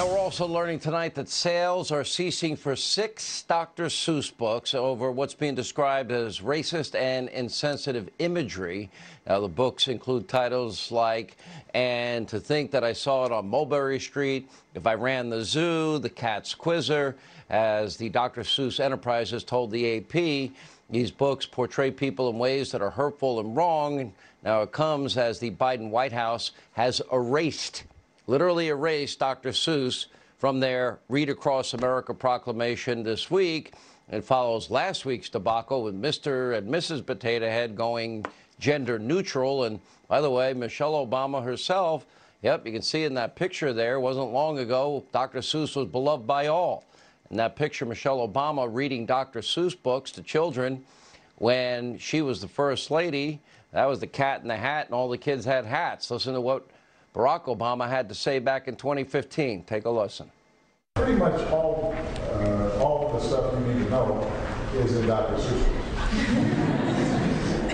Now, we're also learning tonight that sales are ceasing for six Dr. Seuss books over what's being described as racist and insensitive imagery. Now, the books include titles like And to Think That I Saw It on Mulberry Street, If I Ran the Zoo, The Cat's Quizzer. As the Dr. Seuss Enterprises told the AP, these books portray people in ways that are hurtful and wrong. Now, it comes as the Biden White House has erased literally erased Dr. Seuss from their Read Across America proclamation this week. It follows last week's debacle with Mr. and Mrs. Potato Head going gender neutral. And by the way, Michelle Obama herself, yep, you can see in that picture there, wasn't long ago, Dr. Seuss was beloved by all. In that picture, Michelle Obama reading Dr. Seuss books to children when she was the first lady. That was the cat in the hat, and all the kids had hats. Listen to what Barack Obama had to say back in 2015. Take a listen. Pretty much all, uh, all of the stuff you need to know is in Dr. Seuss.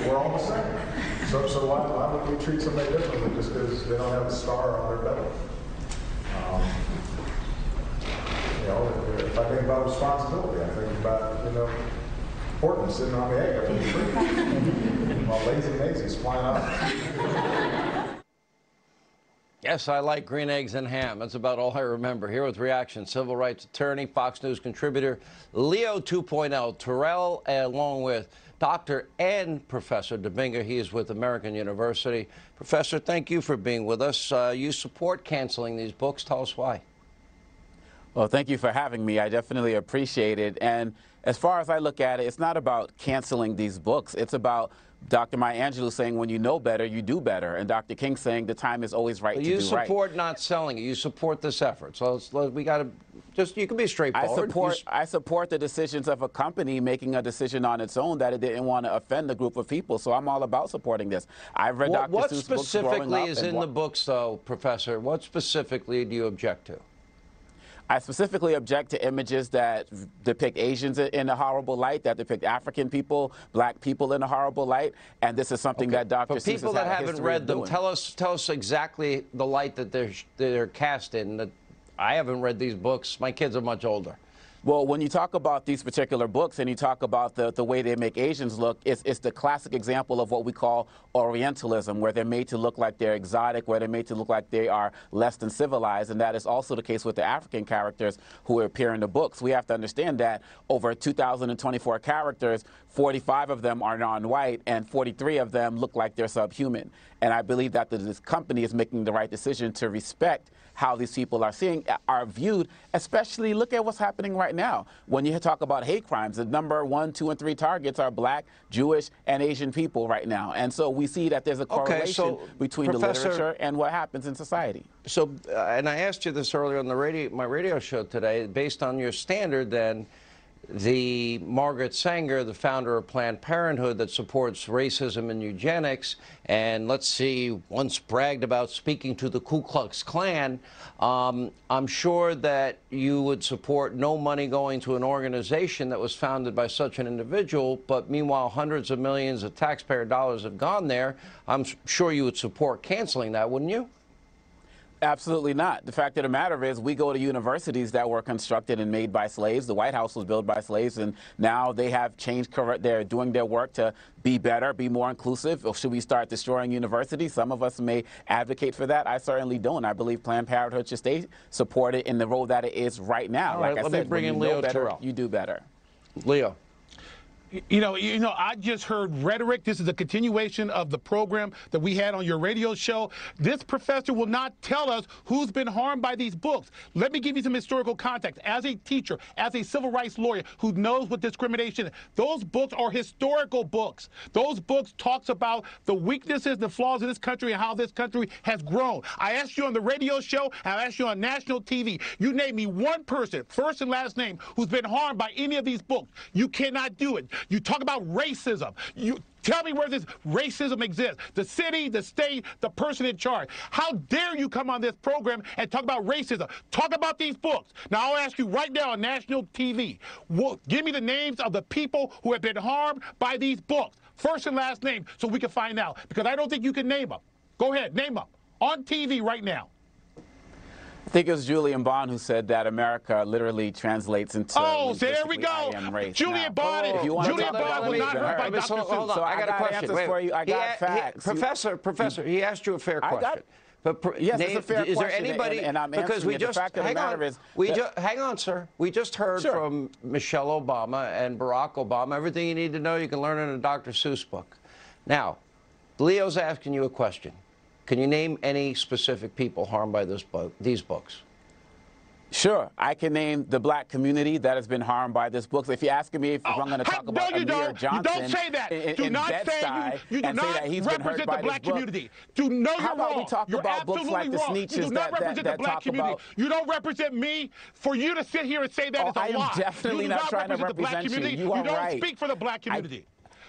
We're all the same. So, so why, why would we treat somebody differently just because they don't have a star on their belly? Um, you know, if I think about responsibility, I think about, you know, Horton sitting on the egg up in the tree while Lazy Mayzie's flying out. Yes, I like green eggs and ham. That's about all I remember. Here with reaction, civil rights attorney, Fox News contributor, Leo 2.0, Terrell, along with Dr. and Professor Dominga. He is with American University. Professor, thank you for being with us. Uh, you support canceling these books. Tell us why. Well, thank you for having me. I definitely appreciate it. And as far as I look at it, it's not about canceling these books. It's about Dr. Maya Angelou saying, when you know better, you do better. And Dr. King saying, the time is always right to do right. You support not selling it. You support this effort. So we got to just, you can be straightforward. I support, I support the decisions of a company making a decision on its own that it didn't want to offend a group of people. So I'm all about supporting this. I've read what, Dr. What Seuss specifically is in the books, though, Professor? What specifically do you object to? I specifically object to images that depict Asians in a horrible light, that depict African people, black people in a horrible light, and this is something okay. that Dr. For people that haven't read them, tell us tell us exactly the light that they're they're cast in. That I haven't read these books. My kids are much older. Well, when you talk about these particular books and you talk about the, the way they make Asians look, it's, it's the classic example of what we call Orientalism, where they're made to look like they're exotic, where they're made to look like they are less than civilized. And that is also the case with the African characters who appear in the books. We have to understand that over 2,024 characters, 45 of them are non-white and 43 of them look like they're subhuman. And I believe that this company is making the right decision to respect how these people are seeing are viewed, especially look at what's happening right now. When you talk about hate crimes, the number one, two, and three targets are black, Jewish, and Asian people right now. And so we see that there's a correlation okay, so between Professor, the literature and what happens in society. So, uh, and I asked you this earlier on the radio, my radio show today, based on your standard, then the Margaret Sanger, the founder of Planned Parenthood that supports racism and eugenics, and let's see, once bragged about speaking to the Ku Klux Klan, um, I'm sure that you would support no money going to an organization that was founded by such an individual, but meanwhile, hundreds of millions of taxpayer dollars have gone there. I'm sure you would support canceling that, wouldn't you? Absolutely not. The fact of the matter is, we go to universities that were constructed and made by slaves. The White House was built by slaves, and now they have changed. They're doing their work to be better, be more inclusive. Or should we start destroying universities? Some of us may advocate for that. I certainly don't. I believe Planned Parenthood should stay supported in the role that it is right now. All like right, I let said, me bring in Leo better, Terrell. You do better. Leo. You know, you know, I just heard rhetoric. This is a continuation of the program that we had on your radio show. This professor will not tell us who's been harmed by these books. Let me give you some historical context. As a teacher, as a civil rights lawyer who knows what discrimination is, those books are historical books. Those books talks about the weaknesses, the flaws of this country, and how this country has grown. I asked you on the radio show, I asked you on national TV. You name me one person, first and last name, who's been harmed by any of these books. You cannot do it. You talk about racism. You tell me where this racism exists. The city, the state, the person in charge. How dare you come on this program and talk about racism? Talk about these books. Now I'll ask you right now on national TV. give me the names of the people who have been harmed by these books. First and last name so we can find out. Because I don't think you can name them. Go ahead, name them. On TV right now. I think it was Julian Bond who said that America literally translates into. Oh, there we go. I am race. Julian Now, Bond. if you wanna Julian Bond was not then hurt by. Dr. So, hold Seuss. on, So I, I got, got a question. Wait, for you. I got a- he- facts. You- professor, Professor, he asked you a fair I got- question. but pr- Yes, it's a fair is there question, anybody? and- and I'm because we it. The just fact of the hang matter on. is we that- just hang on, sir. We just heard Sure. from Michelle Obama and Barack Obama. Everything you need to know, you can learn in a Dr. Seuss book. Now, Leo's asking you a question. Can you name any specific people harmed by this book, these books? Sure, I can name the black community that has been harmed by this book. If you're asking me if, if I'm going to Hey, talk about no, you Amir don't. Johnson, you don't say that. in, in, do in not say Bed-Stuy you, you do and say not that he's been hurt represent the black community. Do no, you're How about wrong. we talk you're about books like absolutely the wrong. You Sneetches do not that- that- represent that the black talk community. about- You don't represent me. For you to sit here and say that Oh, is a I am lie. definitely you do not not trying to represent the black you. community. You are don't right. speak for the black community. You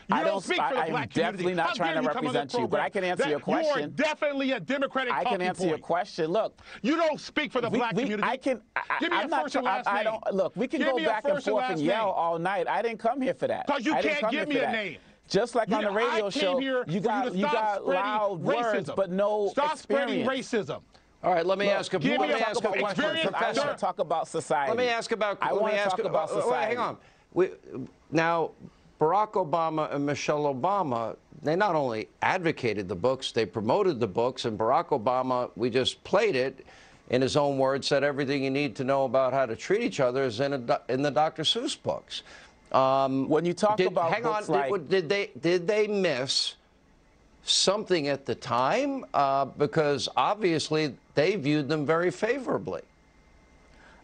I don't don't- speak for the I- I'm black definitely not How trying to you come on the represent you, but I can answer That- your You are question. definitely a Democratic I can answer point. your question. Look, You don't speak for the we, black we- community. I can. I, Give me I'm a not first try- and last I, I don't look. We can Give go back and first and forth and yell all night. I didn't come here for that. 'Cause you I didn't can't come give me a name. Just like You on the know, I radio show, you for you got to you stop got spreading loud words, racism. but no Stop spreading racism. All right, let me Look, ask a, let me me a- ask a about question, experience, I Professor. want to talk about society. Let me ask about. I let want me to ask talk about uh, wait, society. hang on. We, now, Barack Obama and Michelle Obama, they not only advocated the books, they promoted the books, and Barack Obama, we just played it. In his own words, said everything you need to know about how to treat each other is in, a, in the Dr. Seuss books. Um, When you talk did, about hang books on, like did, did they did they miss something at the time? Uh, because obviously they viewed them very favorably.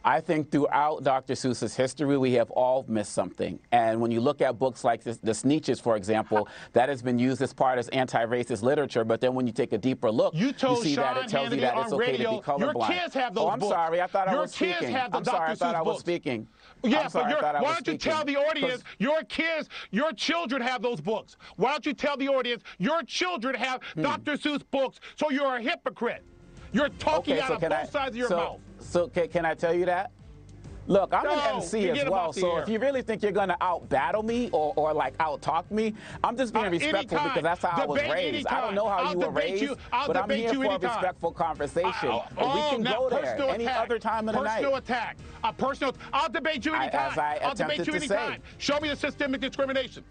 I think throughout Dr. Seuss's history, we have all missed something. And when you look at books like this, the Sneetches, for example, that has been used as part of anti-racist literature. But then when you take a deeper look, You told see that it tells you that it's okay radio, to be colorblind. your kids have those oh, I'm books. sorry. I thought I Your was kids speaking. have the I'm sorry. I thought Seuss I was books. speaking. Yeah, sorry, but why don't you tell the audience your kids, your children have those books? Why don't you tell the audience your children have Hmm. Dr. Seuss books? So you're a hypocrite. You're talking Okay, out of both I, sides of your so, mouth. So can, can I tell you that? Look, I'm No, an MC as well, so air. if you really think you're gonna out battle me or, or like out talk me, I'm just being Uh, respectful anytime. because that's how I was Debate raised. I don't know how I'll you were debate raised, you- I'll but I'm debate here you for a anytime. respectful conversation. Uh, and we oh, can now go there personal any attack. other time of the personal night. attack. A personal. I'll debate you I- anytime. as I will debate you to say. Show me the systemic discrimination.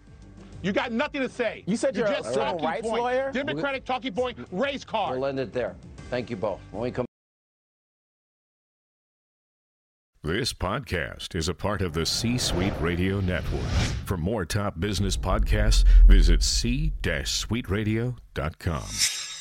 You got nothing to say. You said you're a just civil talking rights point. lawyer? Democratic talking point. Race card. We'll end it there. Thank you both. When we come This podcast is a part of the C Suite Radio Network. For more top business podcasts, visit c-suiteradio.com.